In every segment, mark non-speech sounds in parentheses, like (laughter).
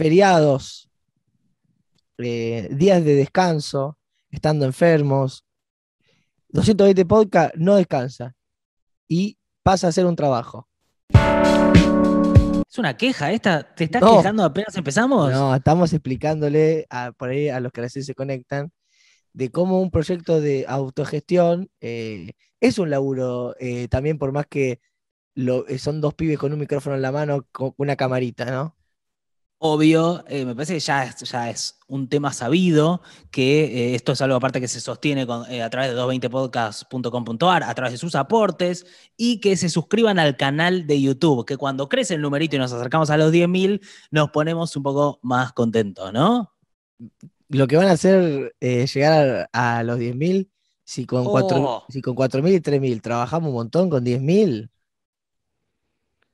feriados, eh, días de descanso, estando enfermos. 220 podcast no descansa y pasa a ser un trabajo. ¿Es una queja esta? ¿Te estás No. quejando apenas empezamos? No, estamos explicándole a, por ahí a los que recién se conectan de cómo un proyecto de autogestión eh, es un laburo eh, también por más que lo, son dos pibes con un micrófono en la mano con una camarita, ¿no? Obvio, eh, me parece que ya es, ya es un tema sabido, que eh, esto es algo aparte que se sostiene con- eh, a través de 220podcast.com.ar, a través de sus aportes, y que se suscriban al canal de YouTube, que cuando crece el numerito y nos acercamos a los 10.000, nos ponemos un poco más contentos, ¿no? Lo que van a hacer llegar a, a los 10.000, si con cuatro- Oh. si con 4.000 y 3.000 trabajamos un montón, con 10.000,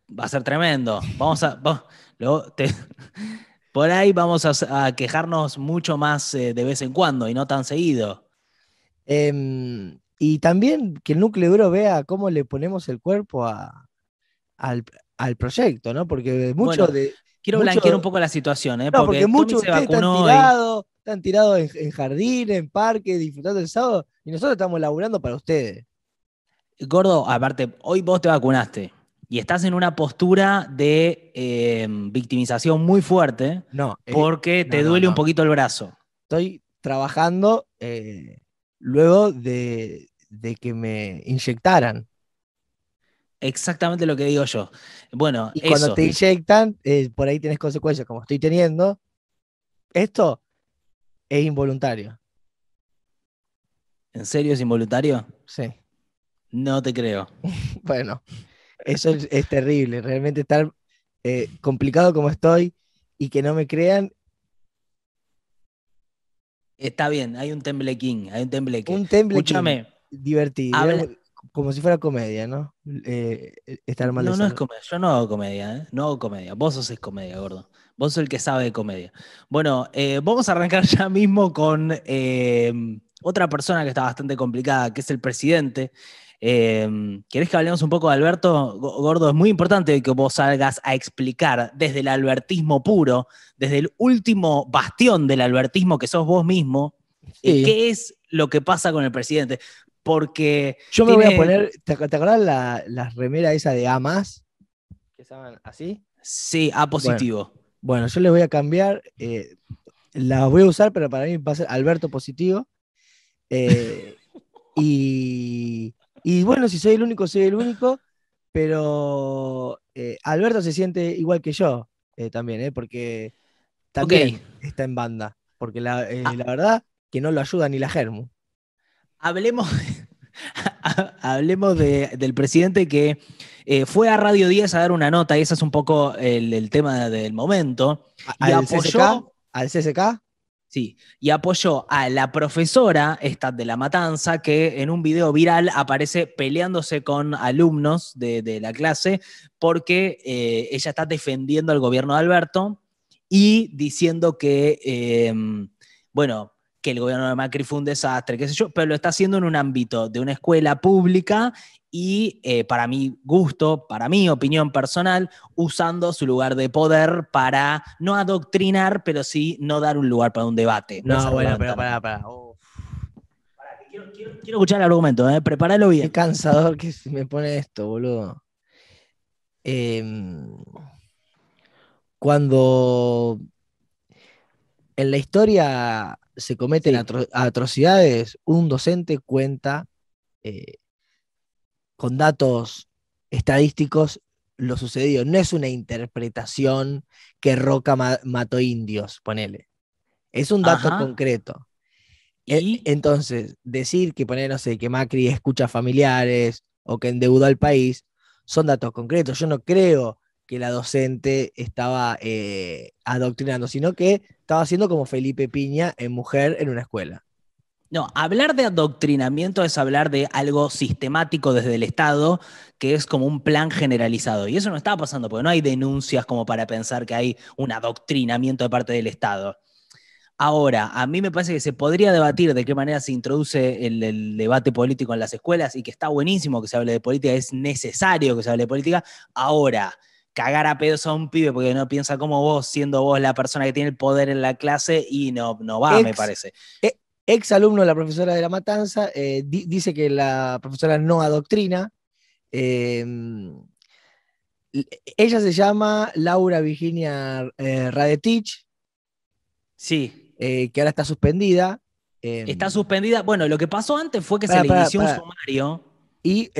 Va a ser tremendo. Vamos a. va- luego te- (laughs) por ahí vamos a, a quejarnos mucho más eh, de vez en cuando y no tan seguido. Em, y también que el núcleo duro vea cómo le ponemos el cuerpo a- al, al proyecto, ¿no? Porque mucho Bueno, de. Quiero Mucho- blanquear un poco la situación, ¿eh? No, porque, muchos de ustedes están y- tirados, están tirados en, en jardín, en parque, disfrutando el sábado, y nosotros estamos laburando para ustedes. Gordo, aparte, hoy vos te vacunaste y estás en una postura de eh, victimización muy fuerte No, eh, porque te no, no, duele un poquito el brazo. estoy trabajando eh, luego de, de que me inyectaran. Exactamente lo que digo yo. Bueno, Y cuando te inyectan, por ahí tenés consecuencias, como estoy teniendo. Esto es involuntario. ¿En serio es involuntario? Sí. No te creo. (laughs) Bueno, eso es, es terrible. Realmente estar eh, complicado como estoy y que no me crean Está bien, hay un temblequín, hay un tembleque. un temple Escúchame, divertido, Habla- como si fuera comedia, ¿no? Eh, estar mal No, no es comedia. Yo no hago comedia, ¿eh? No hago comedia. Vos sos es comedia, gordo. Vos sos el que sabe de comedia. Bueno, eh, vamos a arrancar (laughs) ya mismo con otra persona que está bastante complicada, que es el presidente. Eh, ¿Querés que hablemos un poco de Alberto? Go- Gordo, es muy importante que vos salgas a explicar desde el albertismo puro, desde el último bastión del albertismo que sos vos mismo, eh, Sí. qué es lo que pasa con el presidente. Porque Yo me voy a poner, ¿te, te acordás la, la remera esa de A más? Que se llaman así. sí, A positivo. Bueno, yo le voy a cambiar, eh, la voy a usar, pero para mí va a ser Alberto positivo. Eh, (laughs) y, y bueno, si soy el único, soy el único, pero eh, Alberto se siente igual que yo eh, también, eh, porque también está en banda, porque la, eh, Ah. la verdad que no lo ayuda ni la Germu. Hablemos, (laughs) hablemos de- del presidente que fue a Radio 10 a dar una nota, y ese es un poco el, el tema del momento. A- Y Al apoyó- CSK, al CSK, Sí, y apoyó a la profesora, esta de la matanza, que en un video viral aparece peleándose con alumnos de, la clase porque eh, ella está defendiendo al gobierno de Alberto y diciendo que, eh, bueno, que el gobierno de Macri fue un desastre, qué sé yo, pero lo está haciendo en un ámbito de una escuela pública y eh, para mi gusto, para mi opinión personal, usando su lugar de poder para no adoctrinar, pero sí no dar un lugar para un debate. no, bueno, pero pará, pará. Quiero, quiero- quiero escuchar el argumento, ¿eh? prepáralo qué bien. cansador que se me pone esto, boludo. Em, cuando en la historia se cometen Sí. atro- atrocidades, un docente cuenta eh, con datos estadísticos lo sucedido. No es una interpretación que Roca ma- mató indios, ponele. Es un dato Ajá. concreto. E- Y Entonces, decir que poner, no sé, que Macri escucha familiares o que endeudó al país, son datos concretos. Yo no creo que la docente estaba eh, adoctrinando, sino que estaba haciendo como Felipe Piña en mujer en una escuela. no, hablar de adoctrinamiento es hablar de algo sistemático desde el Estado, que es como un plan generalizado. Y eso no está pasando, porque no hay denuncias como para pensar que hay un adoctrinamiento de parte del Estado. Ahora, a mí me parece que se podría debatir de qué manera se introduce el, el debate político en las escuelas y que está buenísimo que se hable de política, es necesario que se hable de política. Ahora, cagar a pedos a un pibe porque no piensa como vos, siendo vos la persona que tiene el poder en la clase y no, no va, me parece. Ex alumno de la profesora de la Matanza, eh, di- dice que la profesora no adoctrina. eh, l- ella se llama Laura Virginia eh, Radetich, Sí, eh, que ahora está suspendida. eh, está suspendida. Bueno, lo que pasó antes fue que se le inició un sumario. Y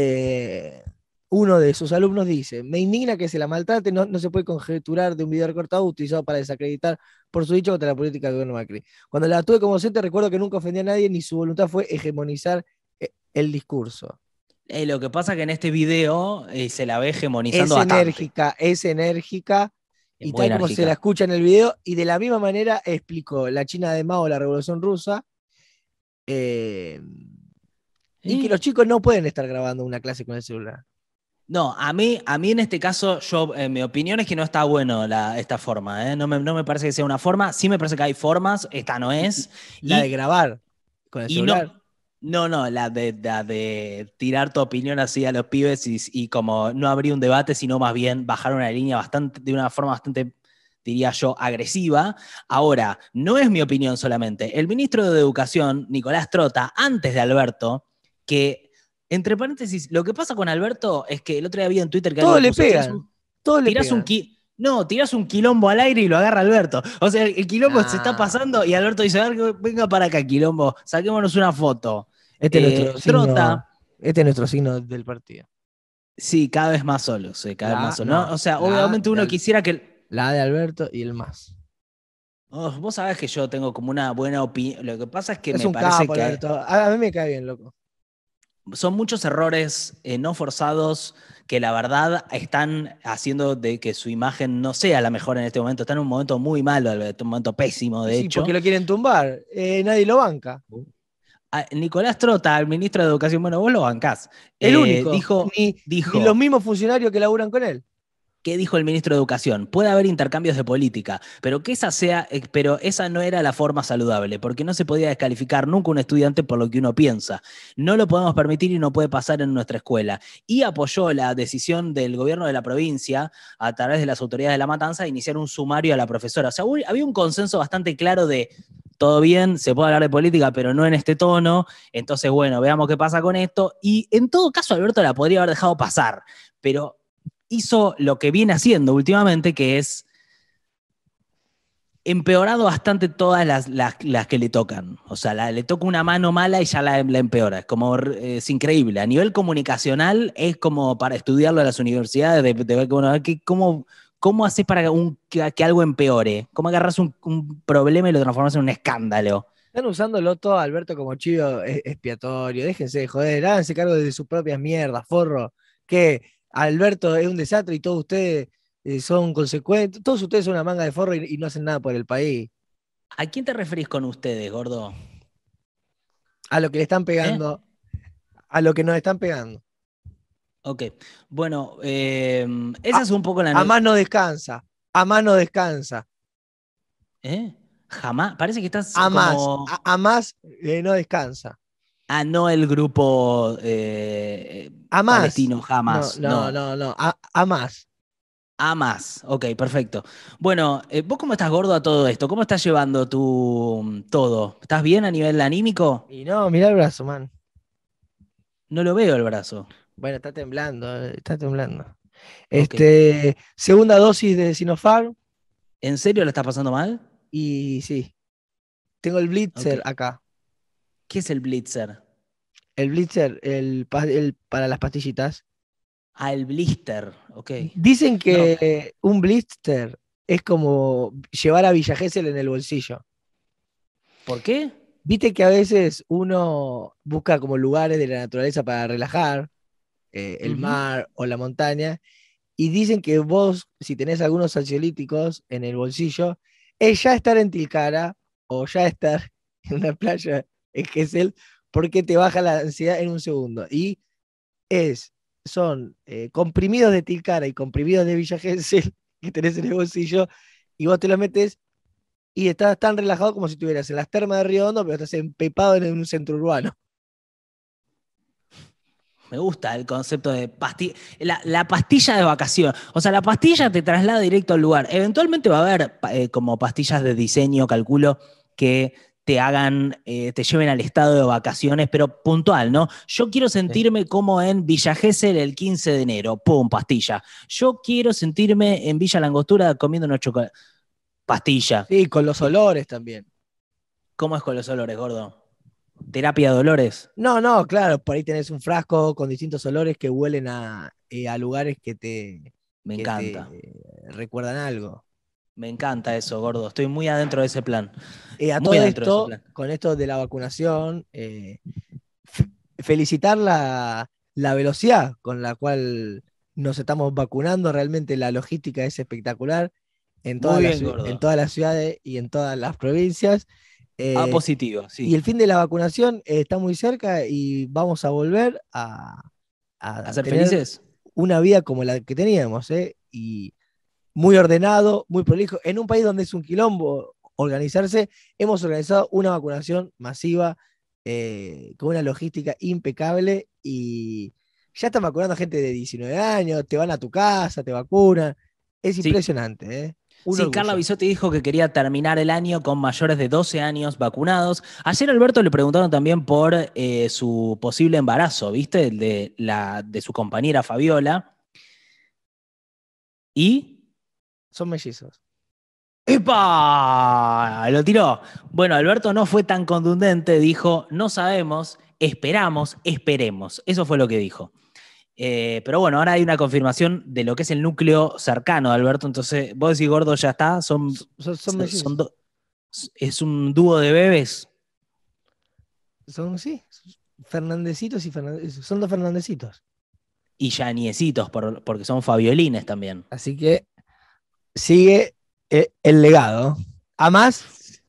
uno de sus alumnos dice, me indigna que se la maltrate, no, no se puede conjeturar de un video recortado utilizado para desacreditar por su dicho contra la política del gobierno Macri. Cuando la tuve como docente recuerdo que nunca ofendía a nadie ni su voluntad fue hegemonizar eh, el discurso. Eh, lo que pasa que en este video eh, se la ve Es hegemonizando bastante. enérgica, es enérgica Es y tal como se la escucha en el video y de la misma manera explicó la China de Mao, la Revolución Rusa. eh, y que los chicos no pueden estar grabando una clase con el celular. No, a mí, a mí en este caso, yo, eh, mi opinión es que no está bueno la, esta forma. ¿eh? No, me, no me parece que sea una forma. Sí me parece que hay formas, esta no es. La Y- de grabar con el y celular. no, no, no, la de, la de tirar tu opinión así a los pibes y, y como no abrir un debate, sino más bien bajar una línea bastante, de una forma bastante, diría yo, agresiva. Ahora, no es mi opinión solamente. El ministro de Educación, Nicolás Trota, antes de Alberto, que, entre paréntesis, lo que pasa con Alberto es que el otro día vi en Twitter que Todo le puso, "Tirás pegan. un- Todo le tirás un no, tirás un quilombo al aire y lo agarra Alberto. O sea, el, quilombo se está Ah. pasando y Alberto dice, "A ver, venga para acá, quilombo, saquémonos una foto. Este, es Eh, nuestro signo, Trota, este es nuestro signo del partido. sí, cada vez más solos, sí, cada La- vez más solos. no, ¿no? O sea, obviamente uno quisiera que... La de Alberto y el más. Oh, vos sabés que yo tengo como una buena opinión. Lo que pasa es que es me un parece capo, que Alberto. A mí me cae bien, loco. Son muchos errores eh, no forzados que la verdad están haciendo de que su imagen no sea la mejor en este momento. Está en un momento muy malo, Alberto, un momento pésimo, de Sí, hecho. porque lo quieren tumbar. Eh, nadie lo banca. Ah, Nicolás Trota, el ministro de Educación, bueno, vos lo bancás. El Eh, único. Dijo, ni, dijo ni los mismos funcionarios que laburan con él. ¿Qué dijo el ministro de Educación? Puede haber intercambios de política, pero que esa sea, eh, pero esa no era la forma saludable, porque no se podía descalificar nunca un estudiante por lo que uno piensa. No lo podemos permitir y no puede pasar en nuestra escuela. Y apoyó la decisión del gobierno de la provincia, a través de las autoridades de la matanza, de iniciar un sumario a la profesora. O sea, había un consenso bastante claro de todo bien, se puede hablar de política, pero no en este tono. Entonces, bueno, veamos qué pasa con esto. Y en todo caso, Alberto la podría haber dejado pasar, pero hizo lo que viene haciendo últimamente, que es empeorado bastante todas las, las- que le tocan. O sea, le toca una mano mala y ya la, empeora. Es como, es increíble. A nivel comunicacional es como para estudiarlo en las universidades, de, ver cómo, cómo haces para que, algo empeore. ¿Cómo agarras un, un problema y lo transformas en un escándalo? Están usándolo todo Alberto como chivo e- expiatorio. Déjense de joder, háganse cargo de sus propias mierdas, forro. Que Alberto es un desastre y todos ustedes eh, son consecuentes. Todos ustedes son una manga de forro y, y no hacen nada por el país. ¿A quién te referís con ustedes, gordo? A lo que le están pegando, a lo que nos están pegando. Ok. Bueno, eh, esa es un poco la A más no descansa, a más no descansa. ¿Eh? Jamás. Parece que estás. A más, como- a, a más eh, no descansa. Ah, no el grupo eh, palestino, jamás. No, no, no, no, a, a más. Ok, perfecto. Bueno, eh, ¿vos cómo estás gordo a todo esto? ¿Cómo estás llevando tu mm, todo? ¿Estás bien a nivel anímico? Y no, mirá el brazo, man. No lo veo el brazo. Bueno, está temblando, eh, está temblando. Este, segunda dosis de Sinopharm ¿En serio lo estás pasando mal? y sí. Tengo el Blitzer acá. ¿Qué es el blitzer? El Blitzer, el, pa- el para las pastillitas. Ah, el blister. Ok. Dicen que un blister es como llevar a Villa Gesell en el bolsillo. ¿Por qué? Viste que a veces uno busca como lugares de la naturaleza para relajar, eh, el mar o la montaña, y dicen que vos, si tenés algunos ansiolíticos en el bolsillo, es ya estar en Tilcara o ya estar (laughs) en una playa (laughs) en Gesell, porque te baja la ansiedad en un segundo. Y es, son eh, comprimidos de Tilcara y comprimidos de Villa Gesell (laughs) que tenés en el bolsillo, y vos te los metes y estás tan relajado como si estuvieras en las termas de Río Hondo, pero estás empepado en un centro urbano. Me gusta el concepto de pastilla. La, la pastilla de vacación. O sea, la pastilla te traslada directo al lugar. Eventualmente va a haber eh, como pastillas de diseño, calculo, que te hagan, eh, te lleven al estado de vacaciones, pero puntual, ¿no? Yo quiero sentirme como en Villa Gesell el 15 de enero, pum, pastilla. Yo quiero sentirme en Villa Langostura comiendo unos chocolates, pastilla. Sí, con los olores también. ¿Cómo es con los olores, gordo? ¿Terapia de olores? No, no, claro, por ahí tenés un frasco con distintos olores que huelen a, eh, a lugares que te, Me que encanta. te, eh, recuerdan algo. Me encanta eso, gordo. Estoy muy adentro de ese plan. Eh, a Muy todo esto, plan. con esto de la vacunación, eh, felicitar la, la velocidad con la cual nos estamos vacunando. Realmente la logística es espectacular en todas, las, en todas ciudades y en todas las provincias. Eh, A positivo, sí. y el fin de la vacunación eh, está muy cerca y vamos a volver a, a ¿A ser tener felices? una vida como la que teníamos, ¿eh? Y muy ordenado, muy prolijo. En un país donde es un quilombo organizarse, hemos organizado una vacunación masiva eh, con una logística impecable y ya están vacunando a gente de 19 años, te van a tu casa, te vacunan. Es Sí. impresionante, ¿eh? Un Sí, Carla. Bisotti dijo que quería terminar el año con mayores de 12 años vacunados. Ayer Alberto le preguntaron también por eh, su posible embarazo, ¿viste? El de, la, de su compañera Fabiola. ¿Y? Son mellizos. ¡Epa! Lo tiró. Bueno, Alberto no fue tan contundente, dijo, no sabemos, esperamos, esperemos. Eso fue lo que dijo. Eh, pero bueno, ahora hay una confirmación de lo que es el núcleo cercano de Alberto. Entonces, vos decís, gordo, ya está. Son, Son, son do- es un dúo de bebés. Son, sí, Fernandecitos y Fernandecitos. Son dos Fernandecitos. Y ya niecitos, por- porque son Fabiolines también. Así que sigue eh, el legado. Además,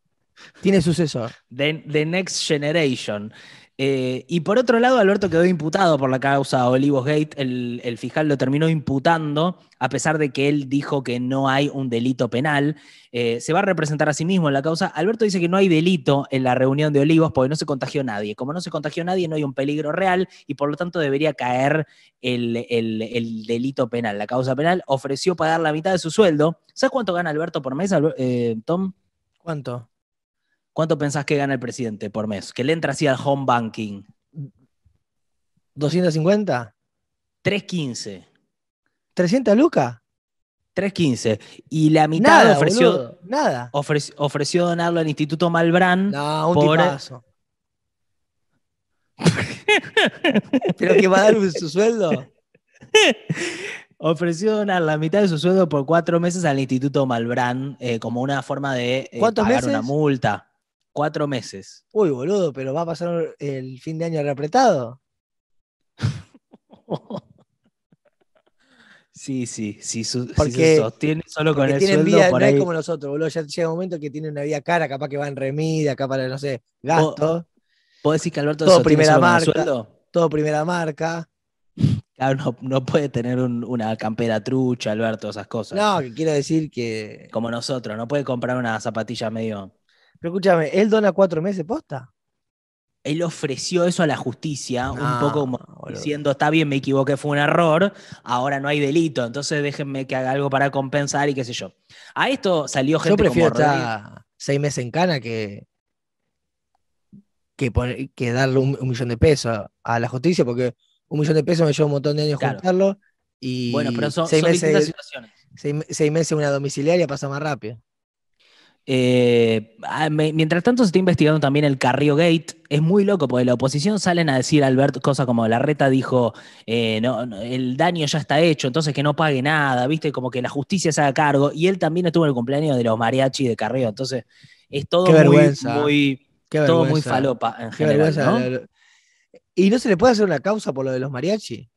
tiene sucesor. The Next Generation. Eh, y por otro lado, Alberto quedó imputado por la causa Olivos Gate. El, el fiscal lo terminó imputando, a pesar de que él dijo que no hay un delito penal. Eh, se va a representar a sí mismo en la causa. Alberto dice que no hay delito en la reunión de Olivos porque no se contagió nadie. Como no se contagió nadie, no hay un peligro real y por lo tanto debería caer el, el- el delito penal. La causa penal ofreció pagar la mitad de su sueldo. ¿Sabes cuánto gana Alberto por mes, eh, Tom? ¿Cuánto? ¿Cuánto pensás que gana el presidente por mes? Que le entra así al home banking. ¿250? 3.15. ¿300 lucas? 3.15. Y la mitad Nada, ofreció, boludo, Nada. ofrec- ofreció donarlo al Instituto Malbrán. No, un tipazo. ¿Pero que va a dar su sueldo? Ofreció donar la mitad de su sueldo por cuatro meses al Instituto Malbrán eh, como una forma de eh, ¿Cuántos pagar meses? una multa. Cuatro meses. Uy, boludo, pero va a pasar el fin de año reapretado. (laughs) Sí, sí, sí, su- si Porque- se sostiene solo con Porque el tienen sueldo vida, por no ahí. es como nosotros, boludo. Ya llega un momento que tienen una vida cara, capaz que va en remida, capaz no sé, gastos, ¿Vos decís que Alberto Todo primera marca. sueldo? todo primera marca. (laughs) Claro, no, no puede tener un- una campera trucha, Alberto, esas cosas. No, que quiero decir que. Como nosotros, no puede comprar una zapatilla medio. Pero escúchame, ¿él dona cuatro meses posta? Él ofreció eso a la justicia, un No, poco como boludo. diciendo, está bien, me equivoqué, fue un error, ahora no hay delito, entonces déjenme que haga algo para compensar y qué sé yo. A esto salió Yo gente prefiero como Rodrigo- estar seis meses en cana que, que, poner- que darle un, un millón de pesos a la justicia, porque un millón de pesos me lleva un montón de años Claro. juntarlo. Y Bueno, pero son, seis, son distintas meses, situaciones. seis, seis meses una domiciliaria pasa más rápido. Eh, ah, mientras tanto se está investigando también el Carrillo Gate. Es muy loco porque la oposición salen a decir Albert cosas como la reta dijo, eh, no, el daño ya está hecho, entonces que no pague nada, viste, como que la justicia se haga cargo. Y él también estuvo en el cumpleaños de los mariachi de Carrillo, entonces es todo Qué muy, vergüenza. muy, Qué todo muy vergüenza. falopa en Qué general. ¿Y no se le puede hacer una causa por lo de los mariachi?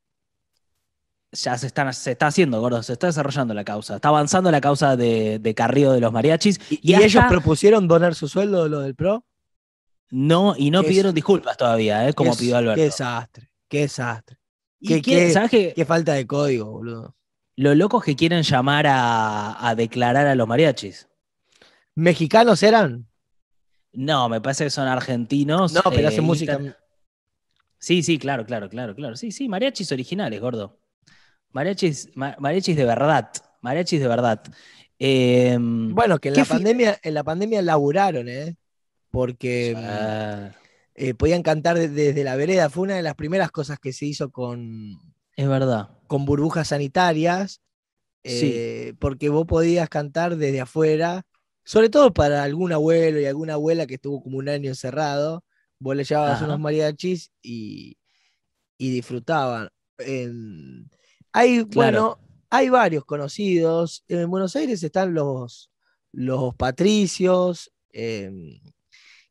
Ya se, están, se está haciendo, gordo, se está desarrollando la causa. Está avanzando la causa de, de Carrillo de los mariachis. ¿Y, Y y ellos propusieron donar su sueldo, lo del PRO? No, y no pidieron disculpas todavía, ¿eh? como pidió Alberto. Qué desastre, qué desastre. ¿Y qué- qué- qué- ¿Sabes qué? Qué falta de código, boludo. Lo locos que quieren llamar a, a declarar a los mariachis. ¿Mexicanos eran? No, me parece que son argentinos. No, pero eh, hacen música. inter- Sí, sí, claro, claro, claro, claro. Sí, sí, mariachis originales, gordo. Mariachis, ma- mariachis de verdad. Mariachis de verdad. Em, Bueno, que en ¿Qué la pandemia, en la pandemia laburaron, ¿eh? Porque ah, eh, podían cantar de- desde la vereda. Fue una de las primeras cosas que se hizo con, es verdad. con burbujas sanitarias. Sí. eh, porque vos podías cantar desde afuera, sobre todo para algún abuelo y alguna abuela que estuvo como un año encerrado. Vos le llevabas Ajá. unos mariachis y, y disfrutaban. En- hay, bueno, hay varios conocidos. En Buenos Aires están los, los patricios, em,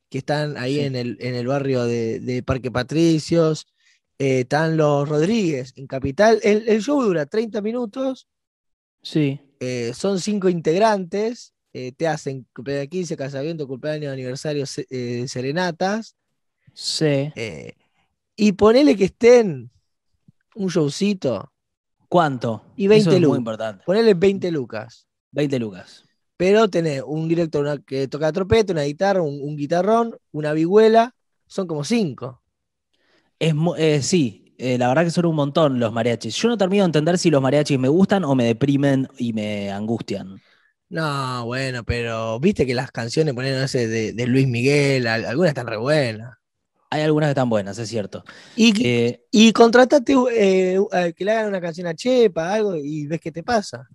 que están ahí Sí. en, el, en el barrio de, de Parque Patricios. Eh, están los Rodríguez en Capital. El, el show dura 30 minutos. Sí. eh, son cinco integrantes. eh, te hacen cumpleaños de 15, casamiento, cumpleaños, aniversario, se- serenatas. Sí. y ponele que estén un showcito. ¿Cuánto? Y 20 Eso es muy lucas. importante. Ponele 20 lucas. 20 lucas. Pero tenés un director una- que toca trompeta, una guitarra, un, un guitarrón, una vihuela. Son como cinco. Es, mu- eh, sí, eh, la verdad que son un montón los mariachis. Yo no termino de entender si los mariachis me gustan o me deprimen y me angustian. No, bueno, pero viste que las canciones ponen no sé, de, de Luis Miguel, al- algunas están re buenas. Hay algunas que están buenas, es cierto. Y, Eh, y contratate eh, eh, que le hagan una canción a Chepa, algo, y ves qué te pasa.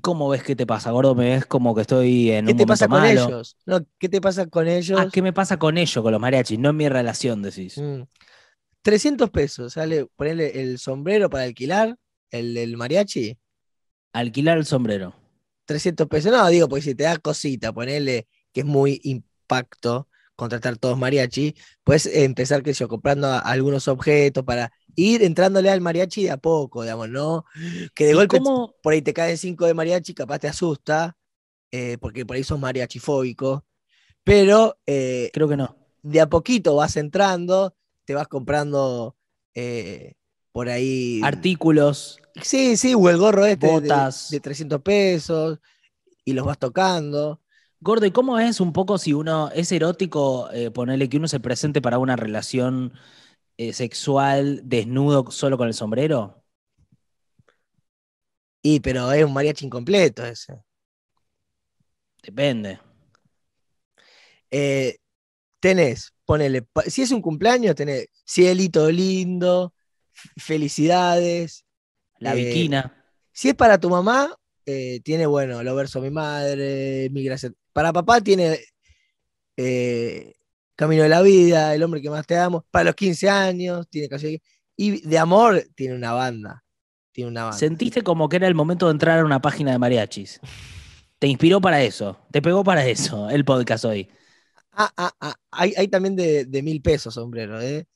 ¿Cómo ves qué te pasa, gordo? ¿Me ves como que estoy en ¿Qué un te momento pasa con malo? ellos? No, ¿qué te pasa con ellos? Ah, ¿qué me pasa con ellos, con los mariachis? No en mi relación, decís. Mm. 300 pesos, sale ponerle el sombrero para alquilar, el mariachi. Alquilar el sombrero. 300 pesos, no, digo, porque si te da cosita, ponerle que es muy impacto contratar todos mariachi, puedes empezar, que sé yo, comprando a- algunos objetos para ir entrándole al mariachi de a poco, digamos, ¿no? Que de ¿Y golpe cómo- por ahí te caen cinco de mariachi, capaz te asusta, eh, porque por ahí sos mariachifóbico, pero eh, Creo que no. de a poquito vas entrando, te vas comprando eh, por ahí. Artículos. Sí, sí, o el gorro este de- Botas. De, 300 pesos y los vas tocando. Gordo, ¿y cómo es un poco si uno es erótico, eh, ponerle que uno se presente para una relación eh, sexual desnudo solo con el sombrero? Y pero es un mariachi incompleto ese. Depende. Eh, tenés, ponele, si es un cumpleaños, tenés cielito lindo, felicidades. La Eh, viquina. Si es para tu mamá, eh, tiene, bueno, lo verso a mi madre, mi gracia. Para papá tiene eh, Camino de la Vida, El hombre que más te amo. Para los 15 años, tiene casi. Y de amor, tiene una banda. Tiene una banda. Sentiste como que era el momento de entrar a una página de mariachis. Te inspiró para eso. Te pegó para eso el podcast hoy. Ah, ah, ah, Hay, hay también de, de mil pesos, sombrero, ¿eh?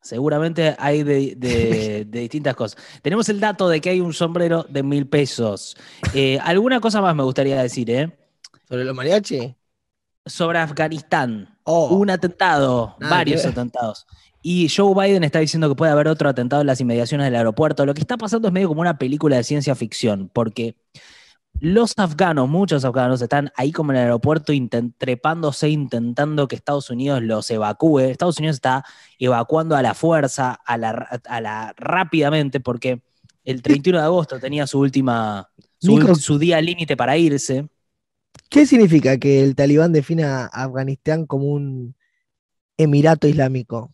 Seguramente hay de, de- (laughs) de distintas cosas. Tenemos el dato de que hay un sombrero de mil pesos. Eh, alguna cosa más me gustaría decir, ¿eh? Sobre los mariachi. Sobre Afganistán. Oh, un atentado, Nada varios atentados. Y Joe Biden está diciendo que puede haber otro atentado en las inmediaciones del aeropuerto. Lo que está pasando es medio como una película de ciencia ficción, porque los afganos, muchos afganos, están ahí como en el aeropuerto inten- trepándose, intentando que Estados Unidos los evacúe. Estados Unidos está evacuando a la fuerza, a la, a la rápidamente, porque el 31 de agosto tenía su última, su, su día límite para irse. ¿Qué significa que el talibán defina a Afganistán como un emirato islámico?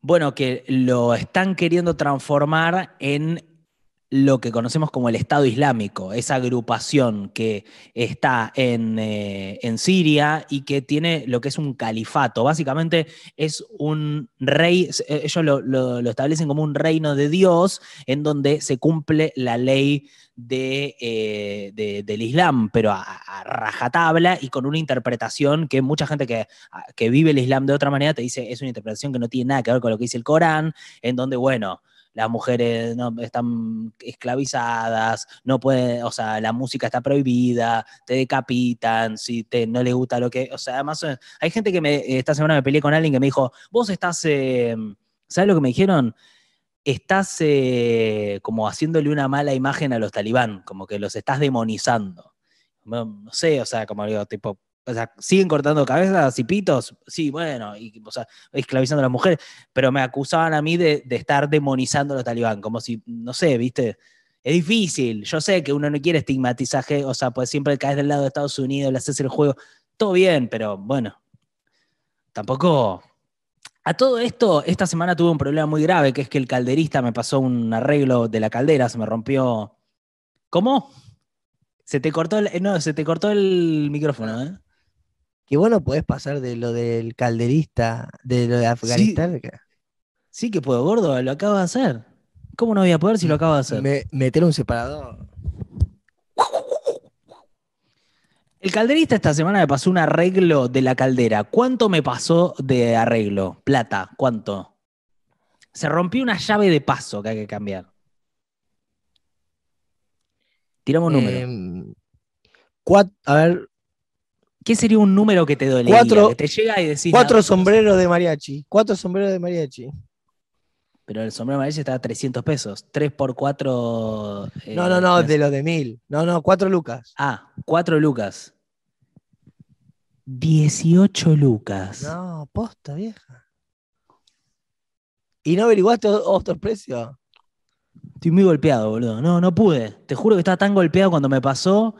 Bueno, que lo están queriendo transformar en lo que conocemos como el Estado Islámico, esa agrupación que está en, eh, en Siria y que tiene lo que es un califato. Básicamente es un rey, eh, ellos lo, lo- establecen como un reino de Dios en donde se cumple la ley de, eh, de- del Islam, pero a, rajatabla y con una interpretación que mucha gente que, que vive el Islam de otra manera te dice es una interpretación que no tiene nada que ver con lo que dice el Corán, en donde, bueno, las mujeres no, están esclavizadas, no pueden, o sea, la música está prohibida, te decapitan, si te, no les gusta lo que, o sea, además hay gente que me, esta semana me peleé con alguien que me dijo, vos estás, eh, ¿sabes lo que me dijeron? Estás eh, como haciéndole una mala imagen a los talibán, como que los estás demonizando. No, no sé, o sea, como digo, tipo, o sea, siguen cortando cabezas y pitos, sí, bueno, y, o sea, esclavizando a las mujeres, pero me acusaban a mí de, estar demonizando a los talibán, como si, no sé, viste, es difícil, yo sé que uno no quiere estigmatizaje, o sea, pues siempre caes del lado de Estados Unidos, le haces el juego, todo bien, pero bueno, tampoco... A todo esto, esta semana tuve un problema muy grave, que es que el calderista me pasó un arreglo de la caldera, se me rompió... ¿Cómo? Se te cortó el, no, se te cortó el micrófono, ¿eh? Que vos no podés pasar de lo del calderista, de lo de Afganistán. Sí que puedo, gordo, lo acabo de hacer. ¿Cómo no voy a poder si lo acabo de hacer? me- meter un separador. El calderista esta semana me pasó un arreglo de la caldera. ¿Cuánto me pasó de arreglo? Plata, ¿cuánto? Se rompió una llave de paso que hay que cambiar. Tiramos un número. Em, cuat- a ver, ¿Qué sería un número que te dolería? cuatro- que te llega y decís. cuatro "No, sombreros de mariachi. Cuatro sombreros de mariachi. Pero el sombrero amarillo está a 300 pesos. 3 por 4. no, no, no, de los de mil. No, no, cuatro lucas. Ah, 4 lucas. 18 lucas. No, posta, vieja. ¿Y no averiguaste otros precios? Estoy muy golpeado, boludo. No, no pude. Te juro que estaba tan golpeado cuando me pasó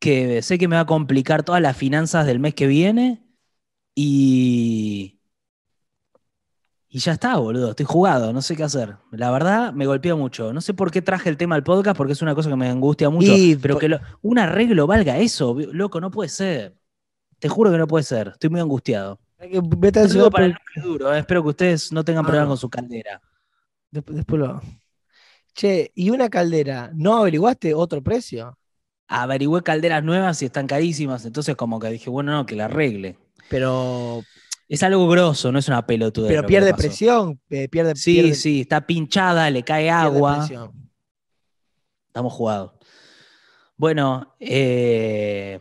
que sé que me va a complicar todas las finanzas del mes que viene y. Y ya está, boludo. Estoy jugado, no sé qué hacer. La verdad, me golpea mucho. No sé por qué traje el tema al podcast, porque es una cosa que me angustia mucho. Y pero que lo- un arreglo valga eso, loco, no puede ser. Te juro que no puede ser. Estoy muy angustiado. Que vete al para el núcleo duro, eh. espero que ustedes no tengan Ah, problemas con su caldera. Después, después lo. Che, ¿y una caldera? ¿No averiguaste otro precio? Averigüé calderas nuevas y están carísimas, entonces como que dije, bueno, no, que la arregle. Pero, Es algo grosso, no es una pelotuda. pero pierde presión. eh, pierde, Sí, pierde- sí, está pinchada, le cae agua. Estamos jugados. Bueno, eh,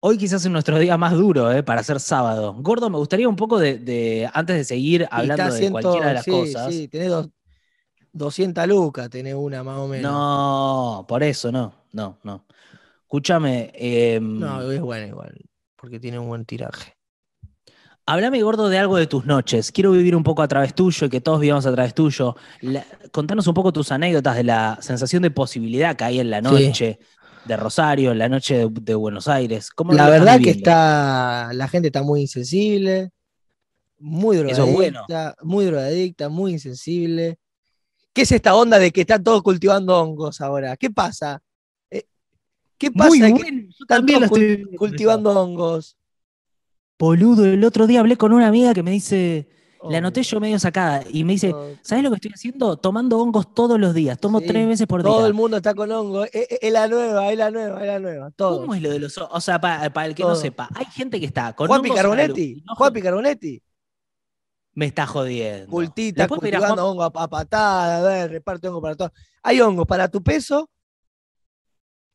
hoy quizás es nuestro día más duro eh, para hacer sábado. Gordo, me gustaría un poco de, de- antes de seguir hablando de ciento- cualquiera de las sí, cosas. Sí, tenés dos- 200 lucas, tenés una más o menos. No, por eso no, no, no. Escúchame, em, No, es buena igual, porque tiene un buen tiraje. Háblame, gordo, de algo de tus noches. Quiero vivir un poco a través tuyo y que todos vivamos a través tuyo. La- contanos un poco tus anécdotas de la sensación de posibilidad que hay en la Sí. noche de Rosario, en la noche de, de Buenos Aires. ¿Cómo La verdad que está, la gente está muy insensible, muy es drogadicta, muy drogadicta, muy insensible. ¿Qué es esta onda de que están todos cultivando hongos ahora? ¿Qué pasa? ¿Qué pasa Muy bueno, yo también lo estoy cultivando hongos? eso. Boludo, el otro día hablé con una amiga que me dice, Oh, la anoté yo medio sacada, y me dice, oh, ¿sabes lo que estoy haciendo? Tomando hongos todos los días, tomo Sí, tres veces por Todo día. el mundo está con hongos. Es, es- es la nueva, es la nueva, es la nueva. Todo. ¿Cómo es lo de los hongos? O sea, para, para el que no Todo. sepa, hay gente que está con Juan hongos Picarbonetti. no, Juan Picarbonetti. Me está jodiendo. Cultita, ¿Le puedo pedir a Juan- cultivando hongos a, a patada, a ver, reparte hongos para todos. Hay hongos para tu peso.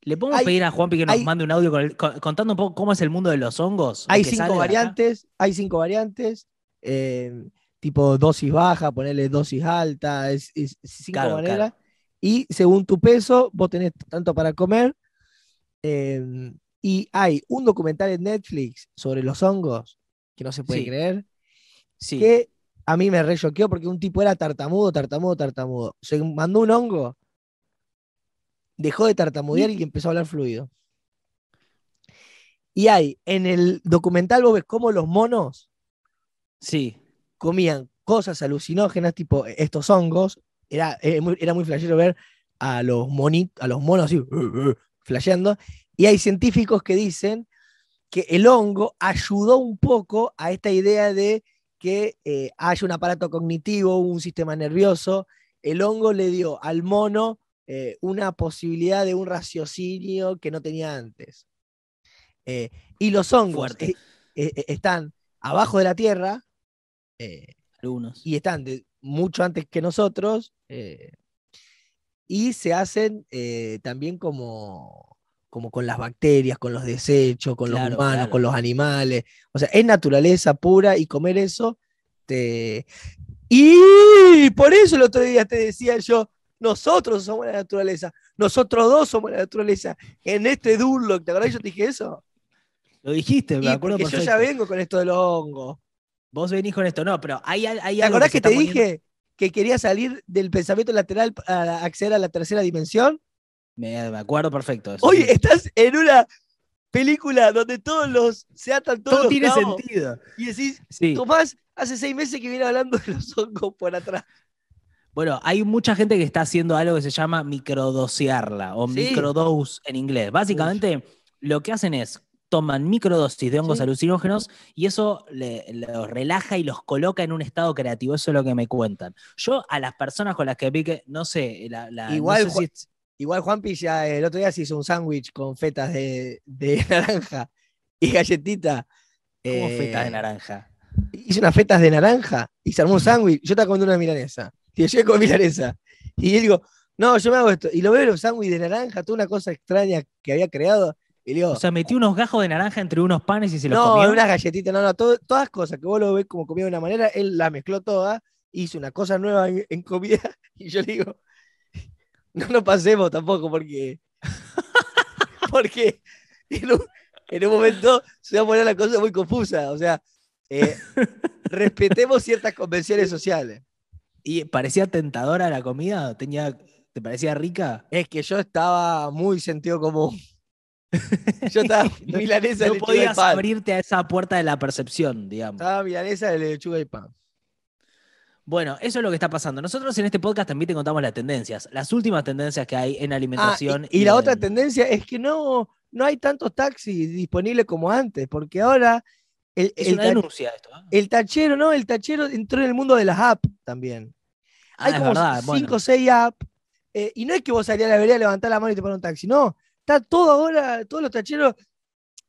¿Le podemos Hay- pedir a Juanpi que nos hay- mande un audio con el- con- contando un poco cómo es el mundo de los hongos? Hay cinco variantes. Hay cinco variantes. eh, tipo dosis baja, ponerle dosis alta, es, es- cinco Claro, maneras. Y según tu peso, vos tenés tanto para comer. eh, y hay un documental en Netflix sobre los hongos, que no se puede Sí. creer, Sí. que a mí me re porque un tipo era tartamudo, tartamudo, tartamudo. Se mandó un hongo, dejó de tartamudear y empezó a hablar fluido. Y hay, en el documental vos ves cómo los monos Sí. comían cosas alucinógenas, tipo estos hongos. Era, eh, muy, era muy flashero ver a los, moni- a los monos así, (laughs) flasheando. Y hay científicos que dicen que el hongo ayudó un poco a esta idea de que eh, haya un aparato cognitivo, un sistema nervioso. El hongo le dio al mono eh, una posibilidad de un raciocinio que no tenía antes. Eh, y los hongos eh, eh, eh, están abajo de la tierra, eh, Algunos. y están de- mucho antes que nosotros y se hacen también como, como con las bacterias, con los desechos, con Claro, los humanos, claro. con los animales. O sea, es naturaleza pura y comer eso te... Y por eso el otro día te decía yo, nosotros somos la naturaleza, nosotros dos somos la naturaleza. En este Durlock, ¿te acordás? que Yo te dije eso. Lo dijiste, me Y acuerdo porque yo perfecto. ya vengo con esto de los hongos. Vos venís con esto, no, pero hay, hay ¿Te algo acordás que te poniendo- dije que quería salir del pensamiento lateral para acceder a la tercera dimensión? Me, me acuerdo perfecto. eso, Oye, estás en una película donde todos los se atan todos todo los tiene cabos sentido. y decís, Sí. Tomás, hace seis meses que viene hablando de los hongos por atrás. Bueno, hay mucha gente que está haciendo algo que se llama microdosearla o Sí. microdose en inglés. Básicamente, lo que hacen es toman microdosis de hongos Sí. alucinógenos y eso los relaja y los coloca en un estado creativo. Eso es lo que me cuentan. Yo a las personas con las que vi que, no sé, la, la- no Igual, sé si es- Igual Juanpi ya el otro día se hizo un sándwich con fetas de, de (laughs) naranja y galletita. ¿cómo Eh, fetas de naranja? Hizo unas fetas de naranja y se armó un sándwich. Yo estaba comiendo una milanesa. (laughs) Y yo con milanesa. Y yo digo, no, yo me hago esto. Y lo veo en un sándwich de naranja, toda una cosa extraña que había creado. Y digo, O sea, metió unos gajos de naranja entre unos panes y se los no, comió. unas galletitas, no, no, todo- todas cosas que vos lo ves como comida de una manera, él las mezcló todas, hizo una cosa nueva en, en comida. (laughs) Y yo le digo, no nos pasemos tampoco porque. (laughs) porque en un, en un momento se va a poner la cosa muy confusa. O sea, eh, respetemos ciertas convenciones sociales. ¿Y parecía tentadora la comida? ¿Tenía, ¿Te parecía rica? Es que yo estaba muy sentido común. (laughs) Yo estaba milanesa de No lechuga y podías pan. abrirte a esa puerta de la percepción, digamos. Estaba milanesa de lechuga y pan. Bueno, eso es lo que está pasando. Nosotros en este podcast también te contamos las tendencias, las últimas tendencias que hay en Ah, alimentación. y, y la otra en- tendencia es que no, no hay tantos taxis disponibles como antes, porque ahora el, Es el una denuncia esto. ¿eh? el tachero, ¿no? El tachero entró en el mundo de las apps también. Ah, Hay es como verdad, cinco bueno. o seis apps, eh, y no es que vos salías a la vereda, levantar la mano y te pones un taxi, no. Está todo ahora, todos los tacheros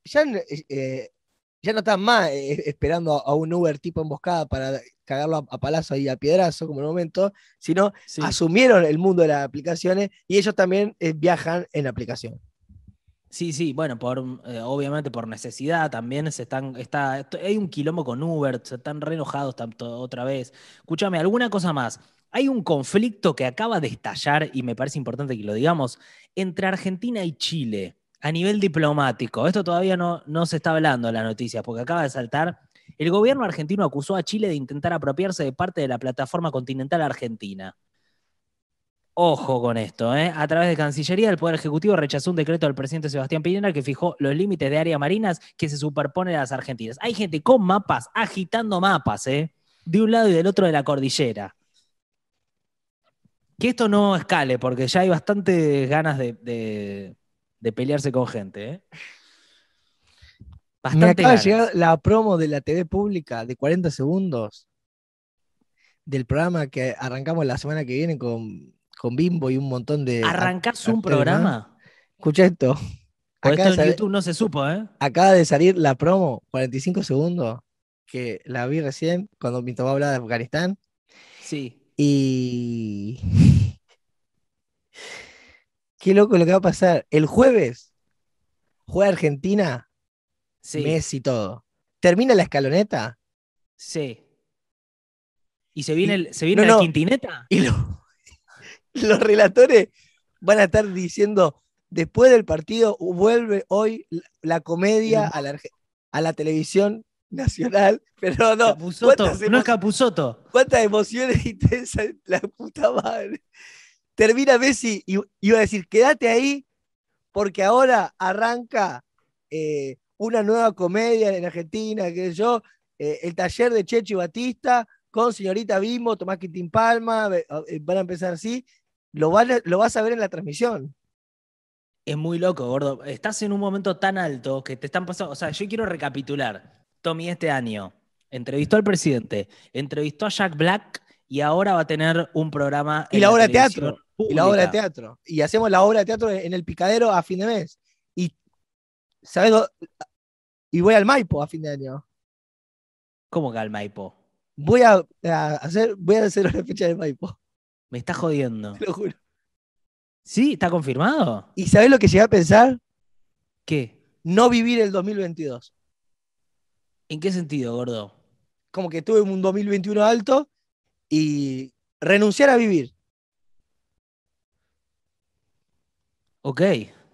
ya, n- eh, ya no están más eh, esperando a un Uber tipo emboscada para cagarlo a, a palazo y a piedrazo como en el momento, sino Sí. asumieron el mundo de las aplicaciones y ellos también eh, viajan en aplicación. Sí, sí, bueno, por, eh, obviamente por necesidad también se están, está, hay un quilombo con Uber, se están re enojados tanto otra vez. Escúchame, alguna cosa más. Hay un conflicto que acaba de estallar, y me parece importante que lo digamos, entre Argentina y Chile a nivel diplomático. Esto todavía no, no se está hablando en las noticias, porque acaba de saltar. El gobierno argentino acusó a Chile de intentar apropiarse de parte de la plataforma continental argentina. Ojo con esto, ¿eh? A través de Cancillería, el Poder Ejecutivo rechazó un decreto del presidente Sebastián Piñera que fijó los límites de áreas marinas que se superponen a las argentinas. Hay gente con mapas, agitando mapas, ¿eh? De un lado y del otro de la cordillera. Que esto no escale, porque ya hay bastantes ganas de, de- de pelearse con gente, ¿eh? Me Bastante acaba de llegar la promo de la TV pública de 40 segundos del programa que arrancamos la semana que viene con, con Bimbo y un montón de. ¿Arrancás un programa? Escucha esto. Acaba esto en salir, YouTube no se supo, ¿eh? acaba de salir la promo, 45 segundos, que la vi recién cuando mi tomó hablaba de Afganistán. Sí. Y. (laughs) Qué loco lo que va a pasar. El jueves juega Argentina, Sí. Messi y todo. Termina la escaloneta Sí. ¿Y se viene, el- se viene no, la no. quintineta? y lo- (laughs) los relatores van a estar diciendo, después del partido vuelve hoy la, comedia a la, a la televisión nacional, pero no, ¿cuántas, no es Capusotto. cuántas emociones (laughs) intensas, la puta madre. Termina Messi y iba a decir, quédate ahí, porque ahora arranca eh, una nueva comedia en Argentina, que yo, eh, el taller de Checho y Batista, con señorita Bimbo, Tomás Quintín Palma, ve- eh, van a empezar así, lo, van a- lo vas a ver en la transmisión. Es muy loco, gordo. Estás en un momento tan alto que te están pasando. O sea, yo quiero recapitular. Tommy este año entrevistó al presidente, entrevistó a Jack Black y ahora va a tener un programa. Y en la obra de teatro, Y la obra de teatro. Y hacemos la obra de teatro en el picadero a fin de mes. Y, ¿sabes? Y voy al Maipo a fin de año. ¿Cómo que al Maipo? Voy a, a hacer, voy a hacer una fecha del Maipo, Me está jodiendo. te lo juro. ¿Sí? ¿Está confirmado? ¿Y sabes lo que llegué a pensar? ¿Qué? No vivir el 2022. ¿En qué sentido, gordo? Como que tuve un 2021 alto y renunciar a vivir. Ok.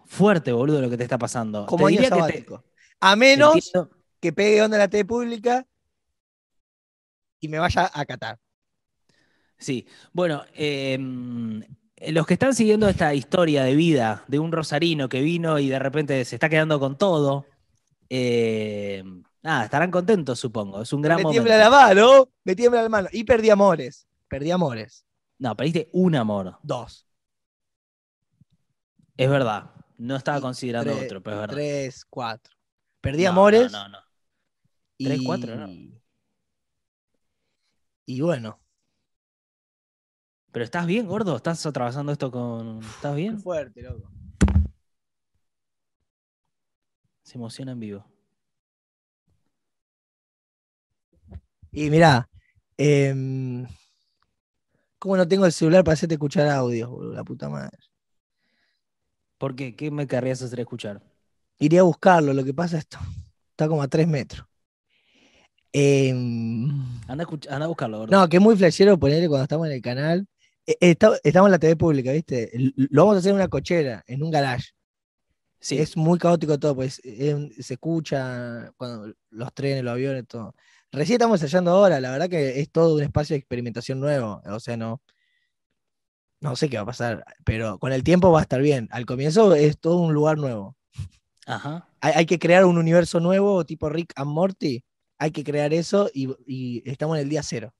Fuerte, boludo, lo que te está pasando. Como Te diría que te- sabático. A menos Entiendo. que pegue onda la TV pública y me vaya a Qatar. Sí, bueno, eh, los que están siguiendo esta historia de vida de un rosarino que vino y de repente se está quedando con todo, eh, nada, estarán contentos, supongo. Es un gran me momento. tiembla la mano, me tiembla la mano. Y perdí amores. Perdí amores. No, perdiste un amor. Dos. Es verdad. No estaba Y considerando tres- otro, pero es verdad. Tres, cuatro. Perdí No, amores. No, no, no. y... tres, cuatro, no. Y bueno, Pero estás bien, gordo. ¿Estás atravesando esto con. ¿Estás qué bien? fuerte, loco. Se emociona en vivo. Y mirá, em, ¿cómo no tengo el celular para hacerte escuchar audios, boludo? La puta madre. ¿Por qué? ¿Qué me querrías hacer escuchar? Iré a buscarlo, lo que pasa es esto. Está como a tres metros. Em, Anda a, anda a buscarlo, gordo. no, que es muy flashero ponerle cuando estamos en el canal. Eh, está- estamos en la TV pública, ¿viste? Lo vamos a hacer en una cochera, en un garage. sí. Es muy caótico todo, pues es se escucha cuando los trenes, los aviones, todo. Recién estamos ensayando ahora, la verdad que es todo un espacio de experimentación nuevo. O sea, no. No sé qué va a pasar, pero con el tiempo va a estar bien. Al comienzo es todo un lugar nuevo. Ajá. Hay, hay que crear un universo nuevo, tipo Rick and Morty. Hay que crear eso y, y estamos en el día cero.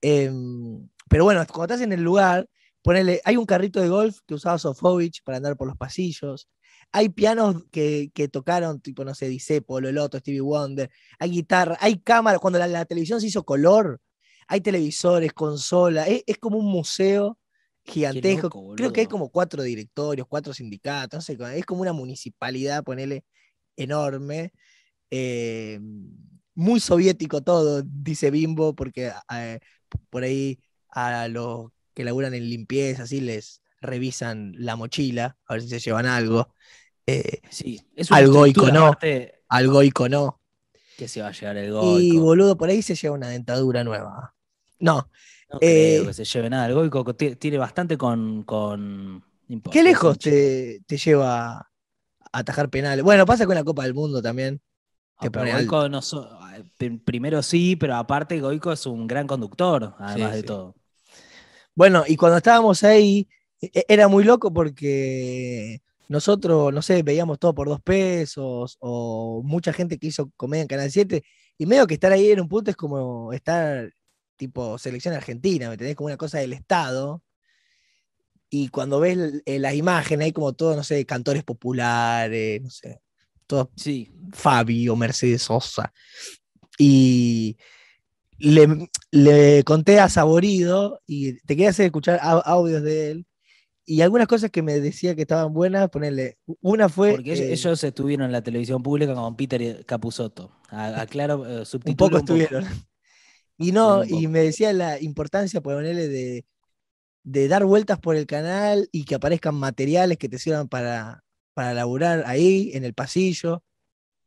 Em, pero bueno, cuando estás en el lugar, ponele, hay un carrito de golf que usaba Sofovich para andar por los pasillos. Hay pianos que, que tocaron, tipo, no sé, Dicepo, Loloto, Stevie Wonder. Hay guitarra, hay cámaras. Cuando la, la televisión se hizo color, hay televisores, consolas. Es, es como un museo gigantesco. loco, Creo que hay como cuatro directorios, cuatro sindicatos. No sé, es como una municipalidad, ponele, enorme. eh, muy soviético todo, dice Bimbo, porque eh, por ahí a los que laburan en limpieza, así les revisan la mochila, a ver si se llevan algo. Eh, Sí. Es una Algo icono. aparte algo icono. que se va a llegar el Y goico. boludo, por ahí se lleva una dentadura nueva. No, No eh, creo que se lleve nada. El goico ti- tiene bastante con. con... ¿qué lejos te, te lleva a atajar penales? Bueno, pasa con la Copa del Mundo también. Ah, pero Goico no so- pr- primero sí, pero aparte Goico es un gran conductor, además Sí, de sí. todo. Bueno, y cuando estábamos ahí, era muy loco porque nosotros, no sé, veíamos todo por dos pesos, o mucha gente que hizo comedia en Canal 7, y medio que estar ahí en un punto es como estar tipo selección argentina, ¿me entendés? Como una cosa del Estado. Y cuando ves eh, las imágenes, hay como todos, no sé, cantores populares, no sé, todos Sí, Fabi o Mercedes Sosa. Y le, le conté a Saborido y te quería hacer escuchar au- audios de él. Y algunas cosas que me decía que estaban buenas, ponerle. Una fue. porque ellos, eh, ellos estuvieron en la televisión pública con Peter Capusotto. (laughs) Aclaro, eh, un subtítulo poco estuvieron. Y no, y me decía la importancia, ponerle, de, de dar vueltas por el canal y que aparezcan materiales que te sirvan para, para laburar ahí, en el pasillo,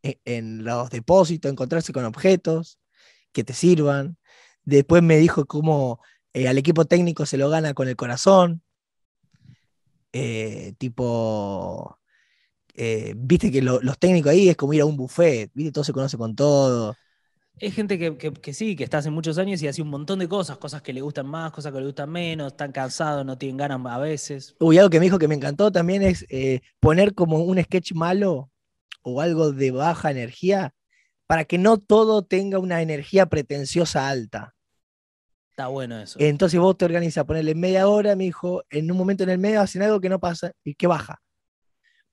e- en los depósitos, encontrarse con objetos que te sirvan. Después me dijo cómo eh, al equipo técnico se lo gana con el corazón. Eh, tipo, eh, viste que lo- los técnicos ahí es como ir a un buffet, viste, todo se conoce con todo. Es gente que, que- que sí, que está hace muchos años y hace un montón de cosas, cosas que le gustan más, cosas que le gustan menos, están cansados, no tienen ganas a veces. Uy, algo que me dijo que me encantó también es eh, poner como un sketch malo o algo de baja energía para que no todo tenga una energía pretenciosa alta. Está bueno eso. Entonces vos te organizas, ponerle media hora, me dijo, en un momento en el medio hacen algo que no pasa y que baja.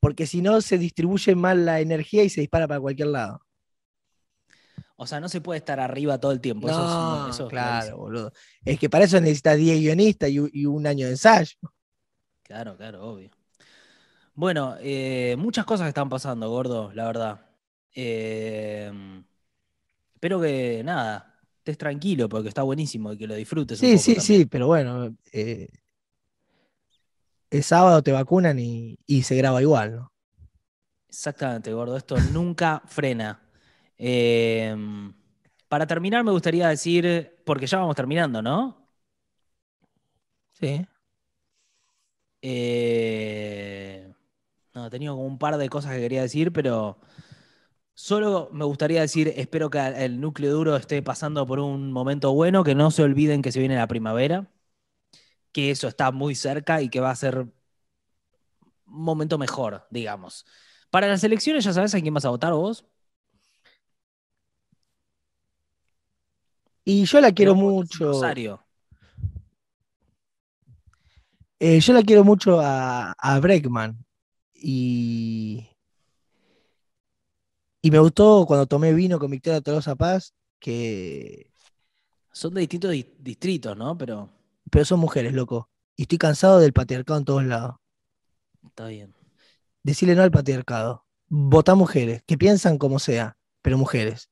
Porque si no, se distribuye mal la energía y se dispara para cualquier lado. O sea, no se puede estar arriba todo el tiempo. eso es- No, eso es claro, boludo. Es que para eso necesitas 10 guionistas y un año de ensayo. Claro, claro, obvio. Bueno, eh, muchas cosas están pasando, gordo, la verdad. Eh, espero que nada, estés tranquilo porque está buenísimo y que lo disfrutes. un Sí, poco sí, también. sí, pero bueno, eh, el sábado te vacunan y, y se graba igual, ¿no? Exactamente, gordo. Esto nunca frena. Eh, para terminar, me gustaría decir, porque ya vamos terminando, ¿no? Sí. Eh, no, tenía como un par de cosas que quería decir, pero Solo me gustaría decir, espero que el núcleo duro esté pasando por un momento bueno, que no se olviden que se viene la primavera, que eso está muy cerca y que va a ser un momento mejor, digamos. Para las elecciones, ¿ya sabes a quién vas a votar vos? Y yo la quiero mucho. Rosario. Eh, yo la quiero mucho a, a Breckman. Y, y me gustó cuando tomé vino con Victoria Tolosa Paz, que. Son de distintos di- distritos, ¿no? Pero Pero son mujeres, loco. Y estoy cansado del patriarcado en todos lados. está bien. Decirle no al patriarcado. Votá mujeres, que piensan como sea, pero mujeres.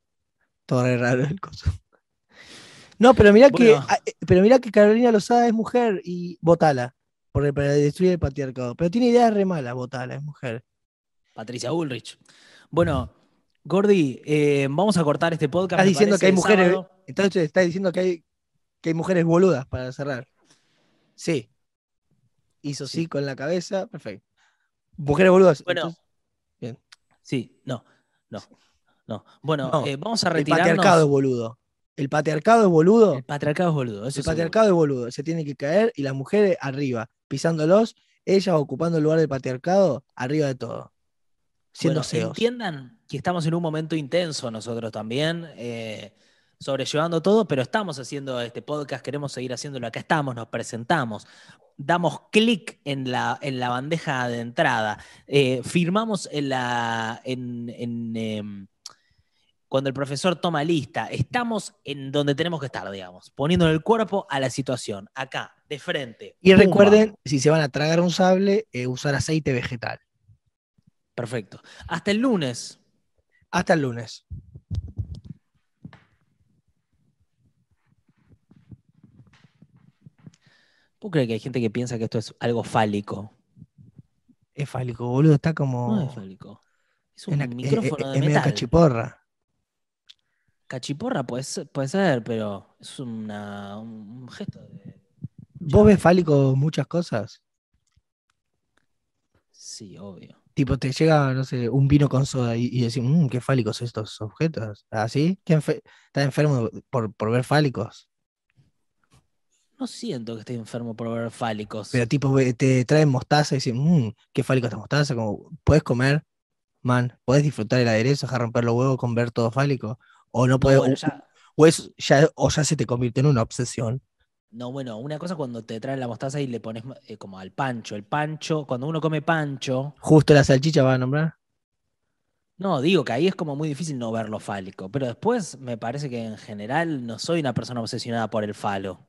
Todo re raro el coso. No, pero mirá que, Bueno. ah, eh, pero mirá que Carolina Lozada es mujer y votala. Para destruir el patriarcado. Pero tiene ideas re malas, votala, es mujer. Patricia Bullrich. Bueno, Gordy, eh, vamos a cortar este podcast. Estás diciendo que hay el mujeres. sábado. Entonces estás diciendo que hay, que hay mujeres boludas para cerrar. Sí. Hizo sí, Sí. con la cabeza. Perfecto. Mujeres boludas. Bueno, entonces, Sí, no, no, no. Bueno, No, eh, vamos a el retirarnos. patriarcado es boludo. El patriarcado es boludo. El patriarcado es boludo. Eso El seguro. patriarcado es boludo, se tiene que caer y las mujeres arriba, pisándolos, ellas ocupando el lugar del patriarcado, arriba de todo. Siendo Bueno, entiendan que estamos en un momento intenso nosotros también, eh, sobrellevando todo, pero estamos haciendo este podcast, queremos seguir haciéndolo. Acá estamos, nos presentamos, damos clic en la, en la bandeja de entrada, eh, firmamos en la. En, en, em, cuando el profesor toma lista, estamos en donde tenemos que estar, digamos, poniendo el cuerpo a la situación, acá, de frente. Y Pumba. recuerden, si se van a tragar un sable, eh, usar aceite vegetal. Perfecto. Hasta el lunes. Hasta el lunes. ¿Puedo creer que hay gente que piensa que esto es algo fálico? Es fálico, boludo, está como No es fálico. Es un en eh, micrófono eh, de en medio metal. cachiporra. Cachiporra puede ser, puede ser, pero es una- un gesto de. ¿Vos ves fálico muchas cosas? Sí, obvio. Tipo, te llega, no sé, un vino con soda y, y decís, mmm, qué fálicos estos objetos. ¿Así? ¿Qué enfe- ¿Estás enfermo por, por ver fálicos? No siento que esté enfermo por ver fálicos. Pero tipo, te traen mostaza y dicen, mmm, qué fálico esta mostaza. Como, ¿puedes comer? Man, ¿puedes disfrutar el aderezo, dejar romper los huevos con ver todo fálico? O no no, puedes, bueno, o- ya, o, es- ya, o ya se te convierte en una obsesión. No, bueno, una cosa cuando te traen la mostaza y le pones eh, como al pancho. El pancho, cuando uno come pancho, Justo la salchicha va a nombrar. no, digo que ahí es como muy difícil no verlo fálico. Pero después me parece que en general no soy una persona obsesionada por el falo.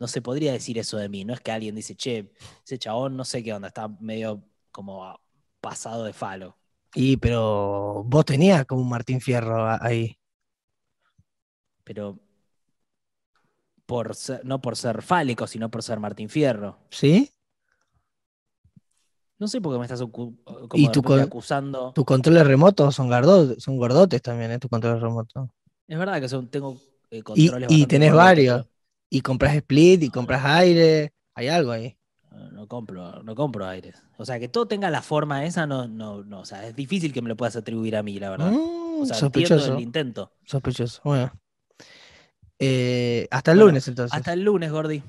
No se podría decir eso de mí. No es que alguien dice, che, ese chabón no sé qué onda, está medio como pasado de falo. Y, pero vos tenías como un Martín Fierro ahí. Pero por ser- no por ser fálico, sino por ser Martín Fierro. ¿Sí? No sé por qué me estás como Y tu con- acusando. Tus controles remotos son, gardo- son gordotes también, ¿eh? Tus controles remotos. Es verdad que son, tengo eh, Y, controles y bastante tenés gordotes, varios. Y compras split y compras aire. Hay algo ahí. No compro, no compro aires. O sea, que todo tenga la forma esa, no, no, no. O sea, es difícil que me lo puedas atribuir a mí, la verdad. Mm, O sea, sospechoso. el intento. Sospechoso. Bueno. Eh, hasta el Bueno, lunes entonces. Hasta el lunes, Gordi.